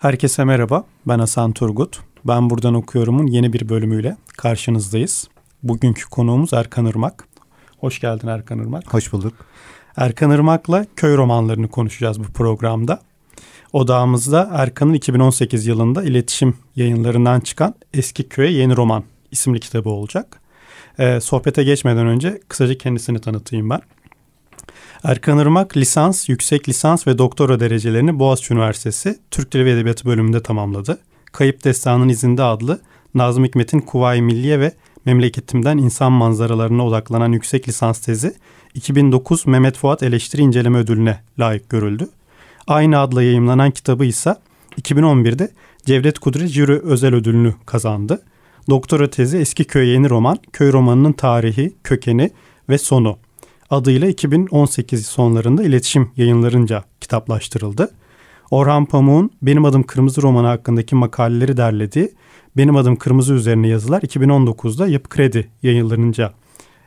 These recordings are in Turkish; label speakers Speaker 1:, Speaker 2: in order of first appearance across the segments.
Speaker 1: Herkese merhaba, ben Hasan Turgut. Ben Buradan Okuyorum'un yeni bir bölümüyle karşınızdayız. Bugünkü konuğumuz Erkan Irmak. Hoş geldin Erkan Irmak.
Speaker 2: Hoş bulduk.
Speaker 1: Erkan Irmak'la köy romanlarını konuşacağız bu programda. Odağımızda Erkan'ın 2018 yılında iletişim yayınlarından çıkan Eski Köye Yeni Roman isimli kitabı olacak. Ee, sohbete geçmeden önce kısaca kendisini tanıtayım ben. Erkan Irmak lisans, yüksek lisans ve doktora derecelerini Boğaziçi Üniversitesi Türk Dili ve Edebiyatı bölümünde tamamladı. Kayıp Destanın İzinde adlı Nazım Hikmet'in Kuvayi Milliye ve Memleketimden İnsan Manzaralarına odaklanan yüksek lisans tezi 2009 Mehmet Fuat Eleştiri İnceleme Ödülüne layık görüldü. Aynı adla yayımlanan kitabı ise 2011'de Cevdet Kudret Jüri Özel Ödülünü kazandı. Doktora tezi Eski Köy Yeni Roman, köy romanının tarihi, kökeni ve sonu adıyla 2018 sonlarında iletişim yayınlarınca kitaplaştırıldı. Orhan Pamuk'un Benim Adım Kırmızı romanı hakkındaki makaleleri derlediği Benim Adım Kırmızı üzerine yazılar 2019'da Yapı Kredi yayınlarınca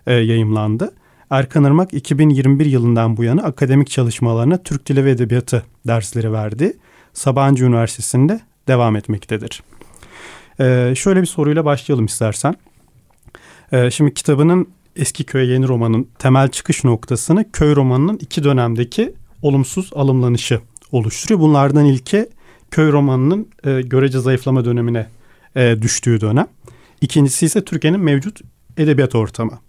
Speaker 1: e, yayımlandı. Erkan Irmak 2021 yılından bu yana akademik çalışmalarına Türk Dili ve Edebiyatı dersleri verdi. Sabancı Üniversitesi'nde devam etmektedir. Ee, şöyle bir soruyla başlayalım istersen. Ee, şimdi kitabının Eski Köy Yeni Roman'ın temel çıkış noktasını köy romanının iki dönemdeki olumsuz alımlanışı oluşturuyor. Bunlardan ilki köy romanının e, görece zayıflama dönemine e, düştüğü dönem. İkincisi ise Türkiye'nin mevcut edebiyat ortamı.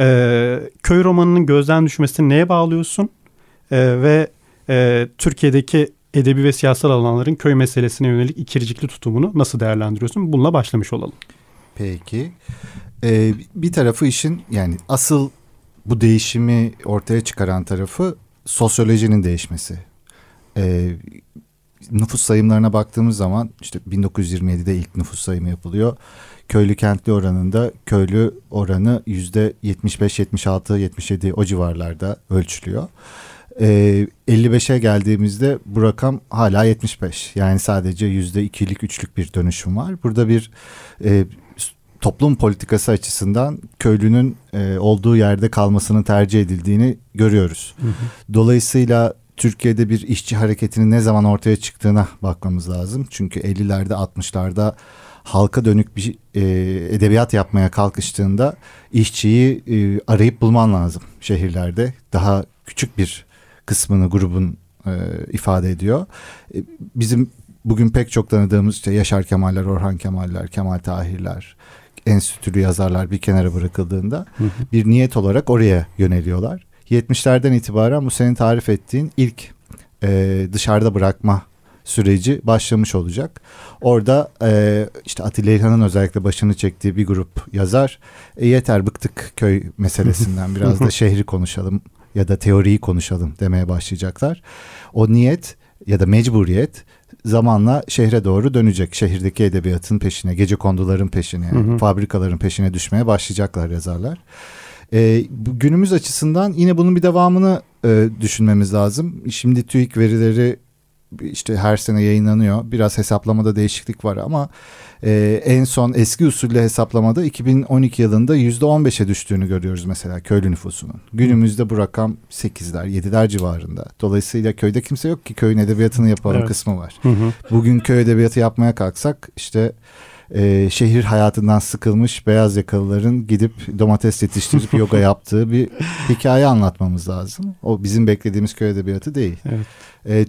Speaker 1: E, köy romanının gözden düşmesini neye bağlıyorsun? E, ve e, Türkiye'deki edebi ve siyasal alanların köy meselesine yönelik ikircikli tutumunu nasıl değerlendiriyorsun? Bununla başlamış olalım.
Speaker 2: Peki. Ee, bir tarafı işin yani asıl bu değişimi ortaya çıkaran tarafı sosyolojinin değişmesi. Ee, nüfus sayımlarına baktığımız zaman işte 1927'de ilk nüfus sayımı yapılıyor. Köylü kentli oranında köylü oranı yüzde 75, 76, 77 o civarlarda ölçülüyor. Ee, 55'e geldiğimizde bu rakam hala 75. Yani sadece yüzde ikilik, üçlük bir dönüşüm var. Burada bir e, toplum politikası açısından köylünün e, olduğu yerde kalmasının tercih edildiğini görüyoruz. Hı hı. Dolayısıyla Türkiye'de bir işçi hareketinin ne zaman ortaya çıktığına bakmamız lazım. Çünkü 50'lerde 60'larda halka dönük bir e, edebiyat yapmaya kalkıştığında işçiyi e, arayıp bulman lazım şehirlerde. Daha küçük bir kısmını grubun e, ifade ediyor. E, bizim bugün pek çok tanıdığımız işte Yaşar Kemaller, Orhan Kemaller, Kemal Tahirler, enstitülü yazarlar bir kenara bırakıldığında hı hı. bir niyet olarak oraya yöneliyorlar. 70'lerden itibaren bu senin tarif ettiğin ilk e, dışarıda bırakma süreci başlamış olacak. Orada e, işte Atilla İlhan'ın özellikle başını çektiği bir grup yazar e, yeter bıktık köy meselesinden biraz da şehri konuşalım ya da teoriyi konuşalım demeye başlayacaklar. O niyet ya da mecburiyet zamanla şehre doğru dönecek. Şehirdeki edebiyatın peşine, gece konduların peşine, hı hı. fabrikaların peşine düşmeye başlayacaklar yazarlar. E, günümüz açısından yine bunun bir devamını e, düşünmemiz lazım. Şimdi TÜİK verileri işte her sene yayınlanıyor. Biraz hesaplamada değişiklik var ama e, en son eski usulle hesaplamada 2012 yılında %15'e düştüğünü görüyoruz mesela köylü nüfusunun. Günümüzde bu rakam 8'ler 7'ler civarında. Dolayısıyla köyde kimse yok ki köyün edebiyatını yapalım evet. kısmı var. Hı hı. Bugün köy edebiyatı yapmaya kalksak işte e, şehir hayatından sıkılmış beyaz yakalıların gidip domates yetiştirip yoga yaptığı bir hikaye anlatmamız lazım. O bizim beklediğimiz köy edebiyatı değil. Evet. E,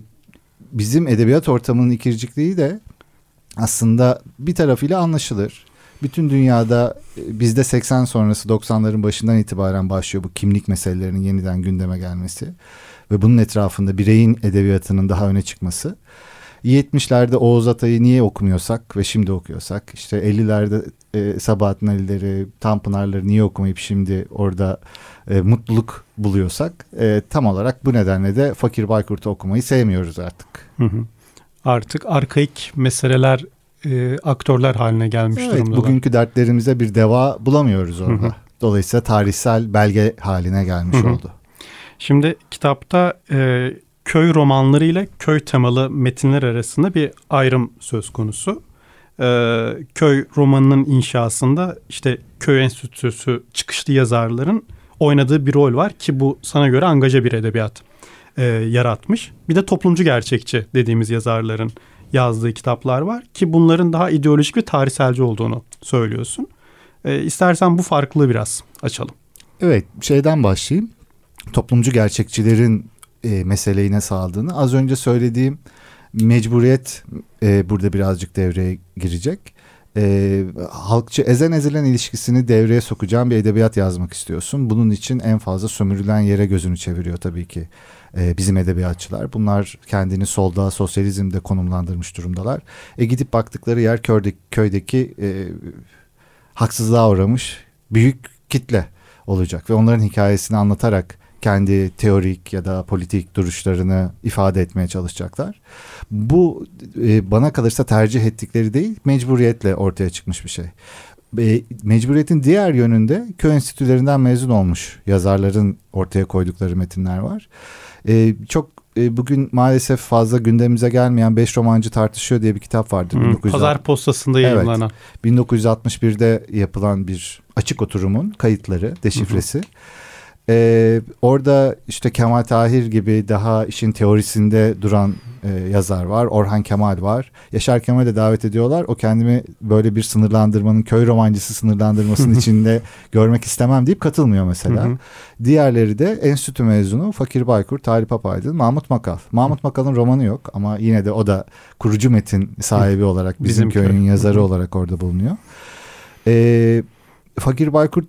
Speaker 2: bizim edebiyat ortamının ikircikliği de aslında bir tarafıyla anlaşılır. Bütün dünyada e, bizde 80 sonrası 90'ların başından itibaren başlıyor bu kimlik meselelerinin yeniden gündeme gelmesi ve bunun etrafında bireyin edebiyatının daha öne çıkması. 70'lerde Oğuz Atay'ı niye okumuyorsak ve şimdi okuyorsak işte 50'lerde e, Sabahattin Ali'leri, Tanpınar'ları niye okumayıp şimdi orada e, mutluluk buluyorsak e, tam olarak bu nedenle de Fakir Baykurt'u okumayı sevmiyoruz artık.
Speaker 1: Hı hı. Artık arkaik meseleler e, aktörler haline gelmiş
Speaker 2: evet,
Speaker 1: durumdalar.
Speaker 2: Bugünkü dertlerimize bir deva bulamıyoruz orada. Hı hı. Dolayısıyla tarihsel belge haline gelmiş hı hı. oldu.
Speaker 1: Şimdi kitapta e, köy romanları ile köy temalı metinler arasında bir ayrım söz konusu. Ee, köy romanının inşasında işte köy enstitüsü çıkışlı yazarların oynadığı bir rol var ki bu sana göre angaja bir edebiyat e, yaratmış. Bir de toplumcu gerçekçi dediğimiz yazarların yazdığı kitaplar var ki bunların daha ideolojik ve tarihselci olduğunu söylüyorsun. E, istersen bu farklılığı biraz açalım.
Speaker 2: Evet şeyden başlayayım. Toplumcu gerçekçilerin e, meseleyi nasıl aldığını. Az önce söylediğim mecburiyet e, burada birazcık devreye girecek. E, halkçı ezen ezilen ilişkisini devreye sokacağım bir edebiyat yazmak istiyorsun. Bunun için en fazla sömürülen yere gözünü çeviriyor tabii ki e, bizim edebiyatçılar. Bunlar kendini solda sosyalizmde konumlandırmış durumdalar. E gidip baktıkları yer köydeki, köydeki e, haksızlığa uğramış büyük kitle olacak ve onların hikayesini anlatarak kendi teorik ya da politik duruşlarını ifade etmeye çalışacaklar. Bu e, bana kalırsa tercih ettikleri değil, mecburiyetle ortaya çıkmış bir şey. E, mecburiyetin diğer yönünde köy enstitülerinden mezun olmuş yazarların ortaya koydukları metinler var. E, çok e, bugün maalesef fazla gündemimize gelmeyen Beş Romancı Tartışıyor diye bir kitap vardı.
Speaker 1: Hmm, 1960. Pazar postasında yayınlanan.
Speaker 2: Evet, 1961'de yapılan bir açık oturumun kayıtları, deşifresi. Hı hı. Ee, orada işte Kemal Tahir gibi daha işin teorisinde duran e, yazar var. Orhan Kemal var. Yaşar Kemal'e davet ediyorlar. O kendimi böyle bir sınırlandırmanın köy romancısı sınırlandırmasının içinde görmek istemem deyip katılmıyor mesela. Diğerleri de enstitü mezunu Fakir Baykur, Talip Apaydın, Mahmut Makal. Mahmut Makal'ın romanı yok ama yine de o da kurucu metin sahibi olarak bizim, bizim köyün köy. yazarı olarak orada bulunuyor. Ee, Fakir Baykurt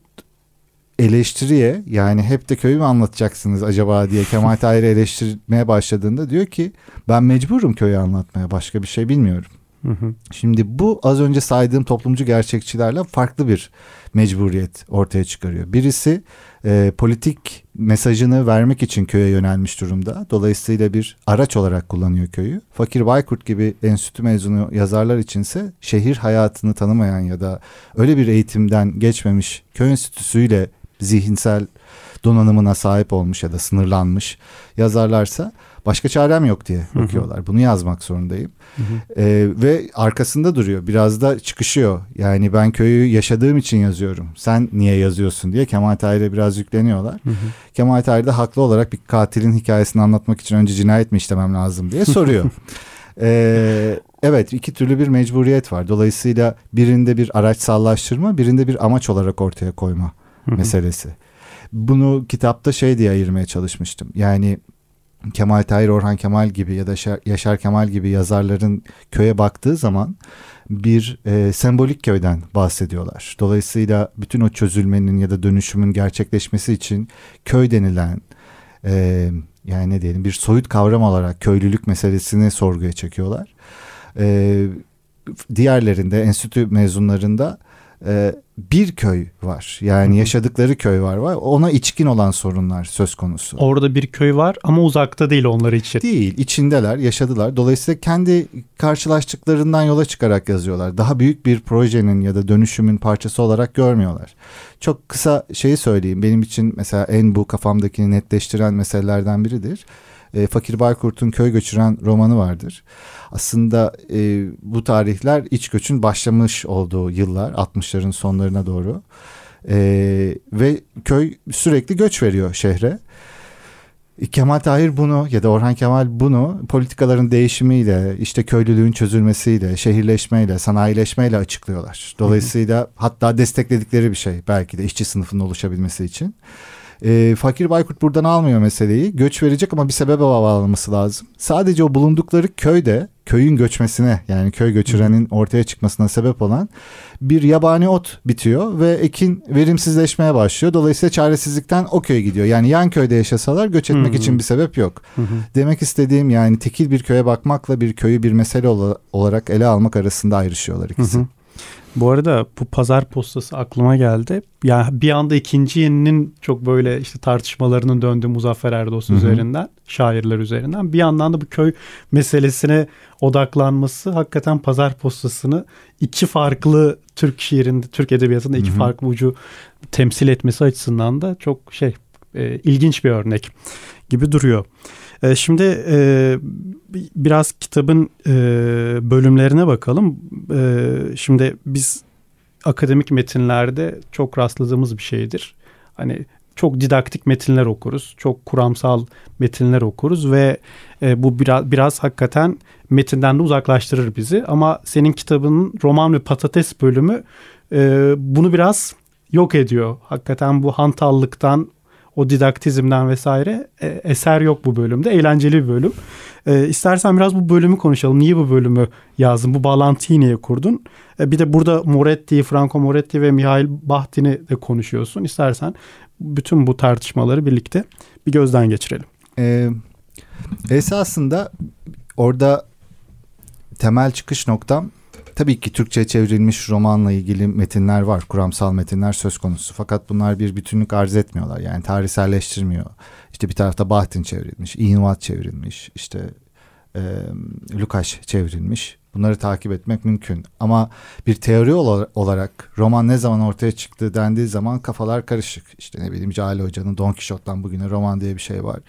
Speaker 2: eleştiriye yani hep de köyü mü anlatacaksınız acaba diye Kemal Tahir'i eleştirmeye başladığında diyor ki ben mecburum köyü anlatmaya başka bir şey bilmiyorum. Hı hı. Şimdi bu az önce saydığım toplumcu gerçekçilerle farklı bir mecburiyet ortaya çıkarıyor. Birisi e, politik mesajını vermek için köye yönelmiş durumda. Dolayısıyla bir araç olarak kullanıyor köyü. Fakir Baykurt gibi enstitü mezunu yazarlar içinse şehir hayatını tanımayan ya da öyle bir eğitimden geçmemiş köy enstitüsüyle zihinsel donanımına sahip olmuş ya da sınırlanmış yazarlarsa başka çarem yok diye bakıyorlar. Bunu yazmak zorundayım. Hı hı. Ee, ve arkasında duruyor. Biraz da çıkışıyor. Yani ben köyü yaşadığım için yazıyorum. Sen niye yazıyorsun diye Kemal Tahir'e biraz yükleniyorlar. Hı hı. Kemal Tahir de haklı olarak bir katilin hikayesini anlatmak için önce cinayet mi işlemem lazım diye soruyor. ee, evet iki türlü bir mecburiyet var. Dolayısıyla birinde bir araçsallaştırma, birinde bir amaç olarak ortaya koyma meselesi. Bunu kitapta şey diye ayırmaya çalışmıştım. Yani Kemal Tahir Orhan Kemal gibi ya da Yaşar Kemal gibi yazarların köye baktığı zaman bir e, sembolik köyden bahsediyorlar. Dolayısıyla bütün o çözülmenin ya da dönüşümün gerçekleşmesi için köy denilen e, yani ne diyelim bir soyut kavram olarak köylülük meselesini sorguya çekiyorlar. E, diğerlerinde enstitü mezunlarında e, bir köy var. Yani Hı-hı. yaşadıkları köy var var. Ona içkin olan sorunlar söz konusu.
Speaker 1: Orada bir köy var ama uzakta değil onlar için.
Speaker 2: Değil, içindeler, yaşadılar. Dolayısıyla kendi karşılaştıklarından yola çıkarak yazıyorlar. Daha büyük bir projenin ya da dönüşümün parçası olarak görmüyorlar. Çok kısa şeyi söyleyeyim. Benim için mesela en bu kafamdakini netleştiren meselelerden biridir. E, Fakir Baykurt'un Köy Göçüren romanı vardır aslında e, bu tarihler iç göçün başlamış olduğu yıllar 60'ların sonlarına doğru. E, ve köy sürekli göç veriyor şehre. Kemal Tahir bunu ya da Orhan Kemal bunu politikaların değişimiyle, işte köylülüğün çözülmesiyle, şehirleşmeyle, sanayileşmeyle açıklıyorlar. Dolayısıyla hatta destekledikleri bir şey belki de işçi sınıfının oluşabilmesi için. E, Fakir Baykurt buradan almıyor meseleyi. Göç verecek ama bir sebebe bağlaması lazım. Sadece o bulundukları köyde köyün göçmesine yani köy göçürenin ortaya çıkmasına sebep olan bir yabani ot bitiyor ve ekin verimsizleşmeye başlıyor. Dolayısıyla çaresizlikten o köye gidiyor. Yani yan köyde yaşasalar göç etmek
Speaker 1: Hı hı.
Speaker 2: için bir sebep yok.
Speaker 1: Hı hı.
Speaker 2: Demek istediğim yani tekil bir köye bakmakla bir köyü bir mesele ola- olarak ele almak arasında ayrışıyorlar ikisi.
Speaker 1: Hı hı. Bu arada bu pazar postası aklıma geldi. Ya bir anda ikinci yeninin çok böyle işte tartışmalarının döndüğü Muzaffer Erdoğan
Speaker 2: Hı hı.
Speaker 1: üzerinden, şairler üzerinden. Bir yandan da bu köy meselesine odaklanması hakikaten pazar postasını iki farklı Türk şiirinde, Türk edebiyatında iki
Speaker 2: Hı hı.
Speaker 1: farklı ucu temsil etmesi açısından da çok şey e, ilginç bir örnek gibi duruyor. E, şimdi e, bi- biraz kitabın e, bölümlerine bakalım. E, şimdi biz akademik metinlerde çok rastladığımız bir şeydir. Hani çok didaktik metinler okuruz, çok kuramsal metinler okuruz ve e, bu biraz biraz hakikaten metinden de uzaklaştırır bizi. Ama senin kitabının roman ve patates bölümü bunu biraz yok ediyor. Hakikaten bu hantallıktan, o didaktizmden vesaire e, eser yok bu bölümde. Eğlenceli bir bölüm. E, istersen biraz bu bölümü konuşalım. Niye bu bölümü yazdın? Bu bağlantıyı niye kurdun? E, bir de burada Moretti, Franco Moretti ve Mihail Bahtin'i de konuşuyorsun. İstersen bütün bu tartışmaları birlikte bir gözden geçirelim.
Speaker 2: Ee, esasında orada temel çıkış noktam tabii ki Türkçe çevrilmiş romanla ilgili metinler var. Kuramsal metinler söz konusu. Fakat bunlar bir bütünlük arz etmiyorlar. Yani tarihselleştirmiyor. İşte bir tarafta Bahtin çevrilmiş, İnvat çevrilmiş, işte e, Lukács çevrilmiş. Bunları takip etmek mümkün. Ama bir teori ola- olarak roman ne zaman ortaya çıktı dendiği zaman kafalar karışık. İşte ne bileyim Cahil Hoca'nın Don Quixote'dan bugüne roman diye bir şey var.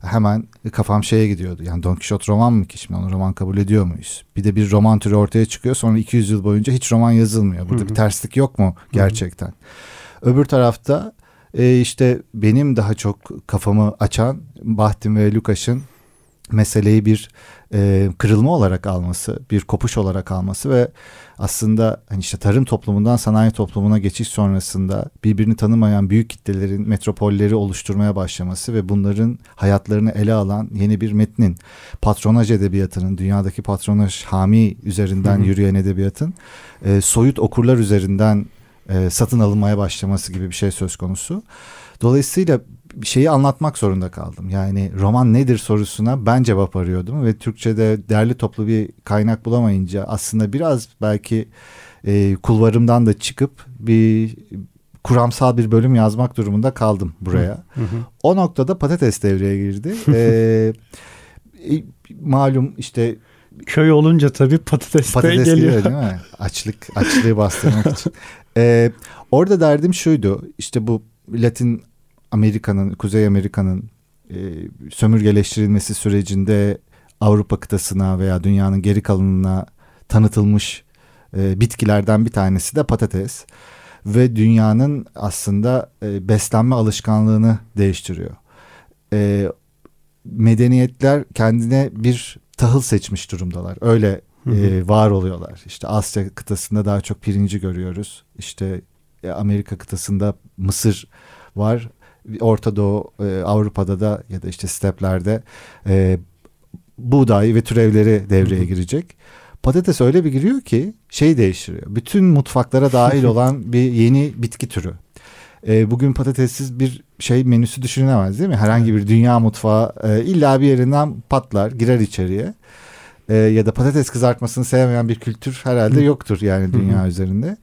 Speaker 2: Hemen kafam şeye gidiyordu. Yani Don Quixote roman mı ki şimdi onu roman kabul ediyor muyuz? Bir de bir roman türü ortaya çıkıyor sonra 200 yıl boyunca hiç roman yazılmıyor. Burada
Speaker 1: Hı hı.
Speaker 2: bir terslik yok mu gerçekten? Öbür tarafta e, işte benim daha çok kafamı açan Bahtin ve Lukács'ın meseleyi bir e, kırılma olarak alması, bir kopuş olarak alması ve aslında hani işte tarım toplumundan sanayi toplumuna geçiş sonrasında birbirini tanımayan büyük kitlelerin metropolleri oluşturmaya başlaması ve bunların hayatlarını ele alan yeni bir metnin patronaj edebiyatının dünyadaki patronaj hami üzerinden
Speaker 1: Hı hı.
Speaker 2: yürüyen edebiyatın e, soyut okurlar üzerinden e, satın alınmaya başlaması gibi bir şey söz konusu. Dolayısıyla şeyi anlatmak zorunda kaldım. Yani roman nedir sorusuna ben cevap arıyordum ve Türkçe'de derli toplu bir kaynak bulamayınca aslında biraz belki e, kulvarımdan da çıkıp bir kuramsal bir bölüm yazmak durumunda kaldım buraya.
Speaker 1: Hı hı.
Speaker 2: O noktada patates devreye girdi. e, e, malum işte
Speaker 1: Köy olunca tabii patates, de
Speaker 2: patates
Speaker 1: geliyor.
Speaker 2: geliyor değil mi? Açlık, açlığı bastırmak için. Ee, orada derdim şuydu. İşte bu Latin Amerika'nın, Kuzey Amerika'nın e, sömürgeleştirilmesi sürecinde Avrupa kıtasına veya dünyanın geri kalanına tanıtılmış e, bitkilerden bir tanesi de patates. Ve dünyanın aslında e, beslenme alışkanlığını değiştiriyor. E, medeniyetler kendine bir tahıl seçmiş durumdalar. Öyle
Speaker 1: Hı hı.
Speaker 2: e, var oluyorlar. İşte Asya kıtasında daha çok pirinci görüyoruz. İşte e, Amerika kıtasında mısır var. Orta Doğu e, Avrupa'da da ya da işte steplerde e, buğday ve türevleri devreye girecek. Patates öyle bir giriyor ki şey değiştiriyor. Bütün mutfaklara dahil olan bir yeni bitki türü. E, bugün patatessiz bir şey menüsü düşünülemez değil mi? Herhangi bir dünya mutfağı e, illa bir yerinden patlar, girer içeriye. E, ya da patates kızartmasını sevmeyen bir kültür herhalde yoktur yani dünya üzerinde.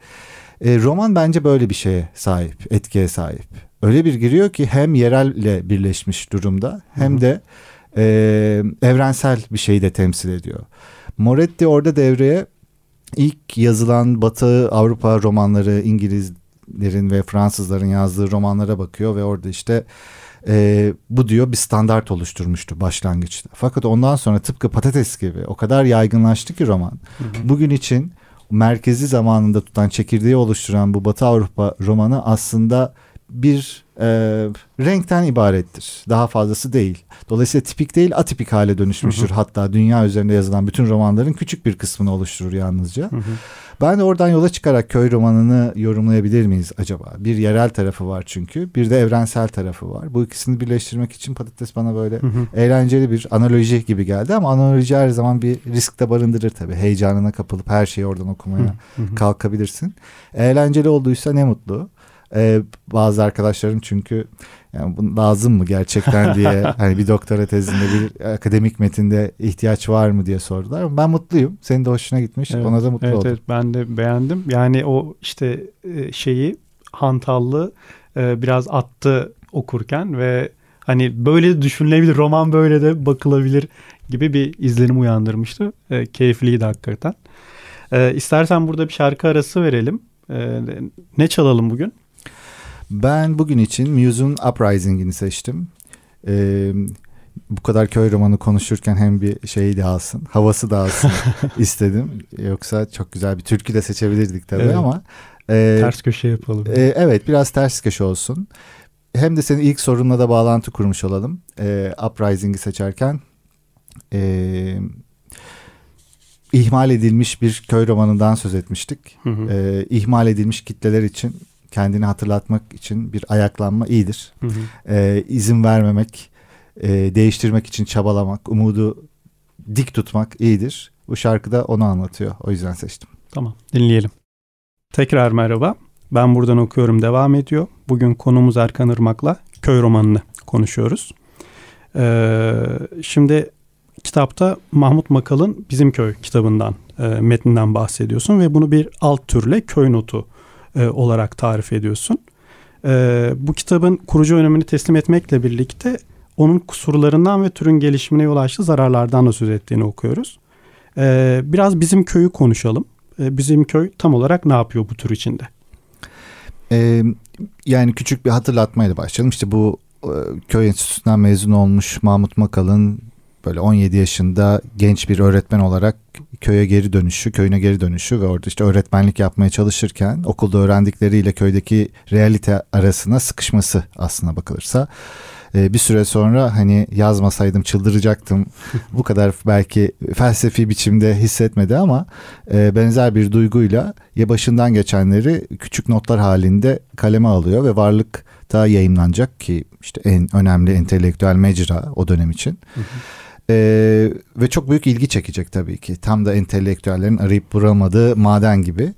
Speaker 2: E, roman bence böyle bir şeye sahip, etkiye sahip. Öyle bir giriyor ki hem yerelle birleşmiş durumda hem de e, evrensel bir şeyi de temsil ediyor. Moretti orada devreye ilk yazılan Batı Avrupa romanları İngilizlerin ve Fransızların yazdığı romanlara bakıyor ve orada işte e, bu diyor bir standart oluşturmuştu başlangıçta. Fakat ondan sonra tıpkı patates gibi o kadar yaygınlaştı ki roman.
Speaker 1: Hı hı.
Speaker 2: Bugün için merkezi zamanında tutan çekirdeği oluşturan bu Batı Avrupa romanı aslında bir e, renkten ibarettir. Daha fazlası değil. Dolayısıyla tipik değil atipik hale dönüşmüştür. Hı hı. Hatta dünya üzerinde yazılan bütün romanların küçük bir kısmını oluşturur yalnızca. Hı hı. Ben de oradan yola çıkarak köy romanını yorumlayabilir miyiz acaba? Bir yerel tarafı var çünkü. Bir de evrensel tarafı var. Bu ikisini birleştirmek için patates bana böyle hı hı. eğlenceli bir analoji gibi geldi. Ama analoji her zaman bir risk de barındırır tabii. Heyecanına kapılıp her şeyi oradan okumaya hı hı. kalkabilirsin. Eğlenceli olduysa ne mutlu. Ee, bazı arkadaşlarım çünkü yani bu lazım mı gerçekten diye hani bir doktora tezinde bir akademik metinde ihtiyaç var mı diye sordular. Ben mutluyum. Senin de hoşuna gitmiş.
Speaker 1: Evet,
Speaker 2: Ona da mutlu
Speaker 1: evet,
Speaker 2: oldum.
Speaker 1: Evet ben de beğendim. Yani o işte e, şeyi hantallı e, biraz attı okurken ve hani böyle düşünülebilir roman böyle de bakılabilir gibi bir izlenim uyandırmıştı. E, keyifliydi hakikaten. E, istersen burada bir şarkı arası verelim. E, ne çalalım bugün?
Speaker 2: Ben bugün için Muse'un Uprising'ini seçtim. Ee, bu kadar köy romanı konuşurken hem bir şey de alsın, havası da alsın istedim. Yoksa çok güzel bir türkü de seçebilirdik tabii evet. ama.
Speaker 1: E, ters köşe yapalım.
Speaker 2: E, evet biraz ters köşe olsun. Hem de senin ilk sorunla da bağlantı kurmuş olalım. E, Uprising'i seçerken. E, ihmal edilmiş bir köy romanından söz etmiştik. Hı hı. E, ihmal edilmiş kitleler için kendini hatırlatmak için bir ayaklanma iyidir. Hı hı. Ee, izin vermemek, e, değiştirmek için çabalamak, umudu dik tutmak iyidir. Bu şarkıda onu anlatıyor. O yüzden seçtim.
Speaker 1: Tamam dinleyelim. Tekrar merhaba. Ben buradan okuyorum devam ediyor. Bugün konumuz Erkan Irmak'la köy romanını konuşuyoruz. Ee, şimdi kitapta Mahmut Makal'ın Bizim Köy kitabından, e, metninden bahsediyorsun ve bunu bir alt türle köy notu e, olarak tarif ediyorsun. E, bu kitabın kurucu önemini teslim etmekle birlikte onun kusurlarından ve türün gelişimine yol açtığı zararlardan da söz ettiğini okuyoruz. E, biraz bizim köyü konuşalım. E, bizim köy tam olarak ne yapıyor bu tür içinde?
Speaker 2: E, yani küçük bir hatırlatmayla başlayalım. İşte bu e, köy enstitüsünden mezun olmuş Mahmut Makal'ın böyle 17 yaşında genç bir öğretmen olarak köye geri dönüşü, köyüne geri dönüşü ve orada işte öğretmenlik yapmaya çalışırken okulda öğrendikleriyle köydeki realite arasına sıkışması aslına bakılırsa ee, bir süre sonra hani yazmasaydım çıldıracaktım bu kadar belki felsefi biçimde hissetmedi ama e, benzer bir duyguyla ya başından geçenleri küçük notlar halinde kaleme alıyor ve varlıkta yayınlanacak ki işte en önemli entelektüel mecra o dönem için. Ee, ve çok büyük ilgi çekecek tabii ki. Tam da entelektüellerin arayıp bulamadığı maden gibi.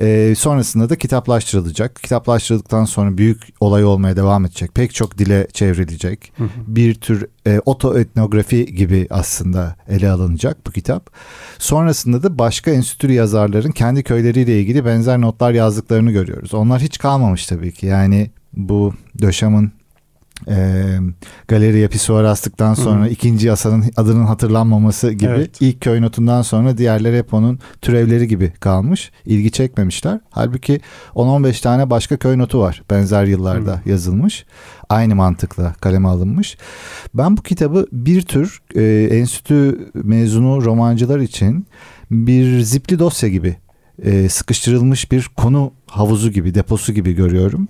Speaker 2: Ee, sonrasında da kitaplaştırılacak. Kitaplaştırıldıktan sonra büyük olay olmaya devam edecek. Pek çok dile çevrilecek. Hı hı. Bir tür e, otoetnografi gibi aslında ele alınacak bu kitap. Sonrasında da başka enstitü yazarların kendi köyleriyle ilgili benzer notlar yazdıklarını görüyoruz. Onlar hiç kalmamış tabii ki. Yani bu Döşam'ın e, galeriye pisuar astıktan sonra Hı. ikinci yasanın adının hatırlanmaması gibi evet. ilk köy notundan sonra diğerleri hep onun türevleri gibi kalmış. İlgi çekmemişler. Halbuki 10-15 tane başka köy notu var benzer yıllarda Hı. yazılmış. Aynı mantıkla kaleme alınmış. Ben bu kitabı bir tür e, enstitü mezunu romancılar için bir zipli dosya gibi e, sıkıştırılmış bir konu havuzu gibi, deposu gibi görüyorum.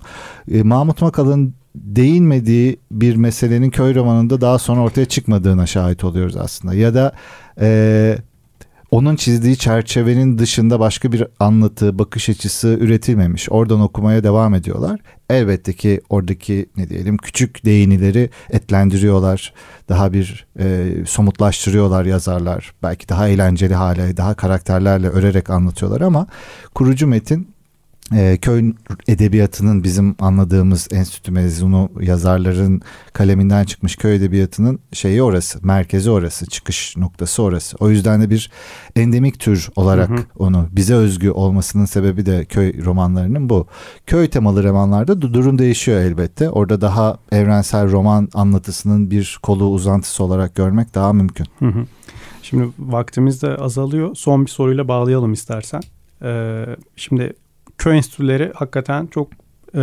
Speaker 2: E, Mahmut Makal'ın değinmediği bir meselenin köy romanında daha sonra ortaya çıkmadığına şahit oluyoruz aslında. Ya da e, onun çizdiği çerçevenin dışında başka bir anlatı, bakış açısı üretilmemiş. Oradan okumaya devam ediyorlar. Elbette ki oradaki ne diyelim küçük değinileri etlendiriyorlar. Daha bir e, somutlaştırıyorlar yazarlar. Belki daha eğlenceli hale, daha karakterlerle örerek anlatıyorlar ama kurucu metin e, köy edebiyatının bizim anladığımız enstitü mezunu yazarların kaleminden çıkmış köy edebiyatının şeyi orası, merkezi orası, çıkış noktası orası. O yüzden de bir endemik tür olarak hı hı. onu bize özgü olmasının sebebi de köy romanlarının bu. Köy temalı romanlarda durum değişiyor elbette. Orada daha evrensel roman anlatısının bir kolu uzantısı olarak görmek daha mümkün. Hı hı.
Speaker 1: Şimdi vaktimiz de azalıyor. Son bir soruyla bağlayalım istersen. Ee, şimdi köy enstitüleri hakikaten çok e,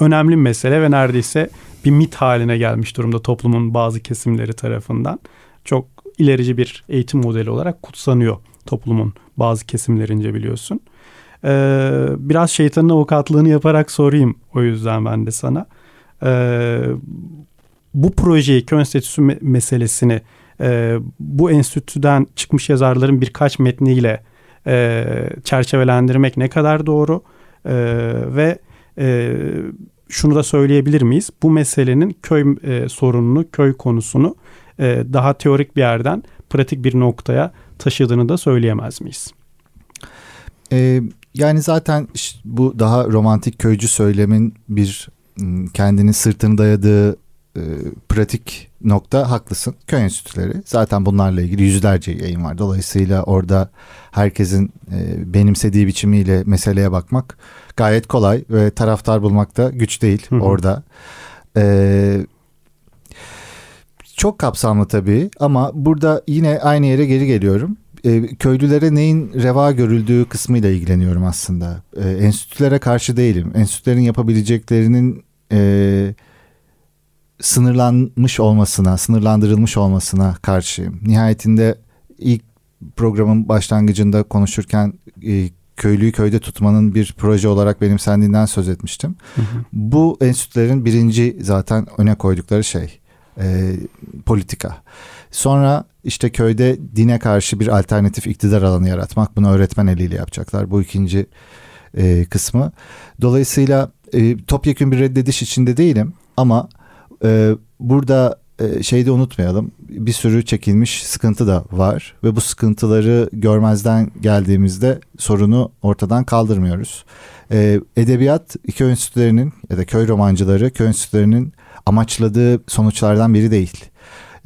Speaker 1: önemli mesele ve neredeyse bir mit haline gelmiş durumda toplumun bazı kesimleri tarafından. Çok ilerici bir eğitim modeli olarak kutsanıyor toplumun bazı kesimlerince biliyorsun. Ee, biraz şeytanın avukatlığını yaparak sorayım o yüzden ben de sana. Ee, bu projeyi, köy enstitüsü me- meselesini e, bu enstitüden çıkmış yazarların birkaç metniyle e, çerçevelendirmek ne kadar doğru? E, ve e, şunu da söyleyebilir miyiz? Bu meselenin köy e, sorununu, köy konusunu e, daha teorik bir yerden pratik bir noktaya taşıdığını da söyleyemez miyiz?
Speaker 2: Ee, yani zaten bu daha romantik köycü söylemin bir kendini sırtını dayadığı e, pratik nokta haklısın. Köy enstitüleri zaten bunlarla ilgili yüzlerce yayın var. Dolayısıyla orada herkesin e, benimsediği biçimiyle meseleye bakmak gayet kolay ve taraftar bulmak da güç değil Hı-hı. orada. E, çok kapsamlı tabii ama burada yine aynı yere geri geliyorum. E, köylülere neyin reva görüldüğü kısmıyla ilgileniyorum aslında. E, enstitülere karşı değilim. Enstitülerin yapabileceklerinin e, sınırlanmış olmasına, sınırlandırılmış olmasına karşıyım. Nihayetinde ilk programın başlangıcında konuşurken e, köylüyü köyde tutmanın bir proje olarak benimsendiğinden söz etmiştim. Hı hı. Bu enstitülerin birinci zaten öne koydukları şey e, politika. Sonra işte köyde dine karşı bir alternatif iktidar alanı yaratmak. Bunu öğretmen eliyle yapacaklar. Bu ikinci e, kısmı. Dolayısıyla e, topyekun bir reddediş içinde değilim ama e, burada e, şeyi de unutmayalım. Bir sürü çekilmiş sıkıntı da var ve bu sıkıntıları görmezden geldiğimizde sorunu ortadan kaldırmıyoruz. E, edebiyat köy enstitülerinin ya da köy romancıları köy enstitülerinin amaçladığı sonuçlardan biri değil.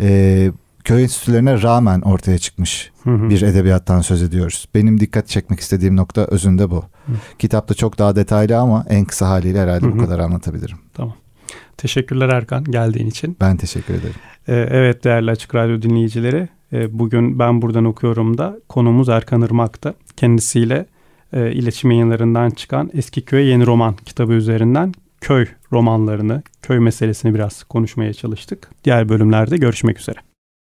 Speaker 2: E, köy enstitülerine rağmen ortaya çıkmış hı hı. bir edebiyattan söz ediyoruz. Benim dikkat çekmek istediğim nokta özünde bu. Hı. Kitapta çok daha detaylı ama en kısa haliyle herhalde hı hı. bu kadar anlatabilirim.
Speaker 1: Tamam. Teşekkürler Erkan geldiğin için.
Speaker 2: Ben teşekkür ederim.
Speaker 1: Ee, evet değerli Açık Radyo dinleyicileri. E, bugün ben buradan okuyorum da konumuz Erkan Irmak'ta. Kendisiyle e, iletişim yayınlarından çıkan Eski Köye Yeni Roman kitabı üzerinden köy romanlarını, köy meselesini biraz konuşmaya çalıştık. Diğer bölümlerde görüşmek üzere.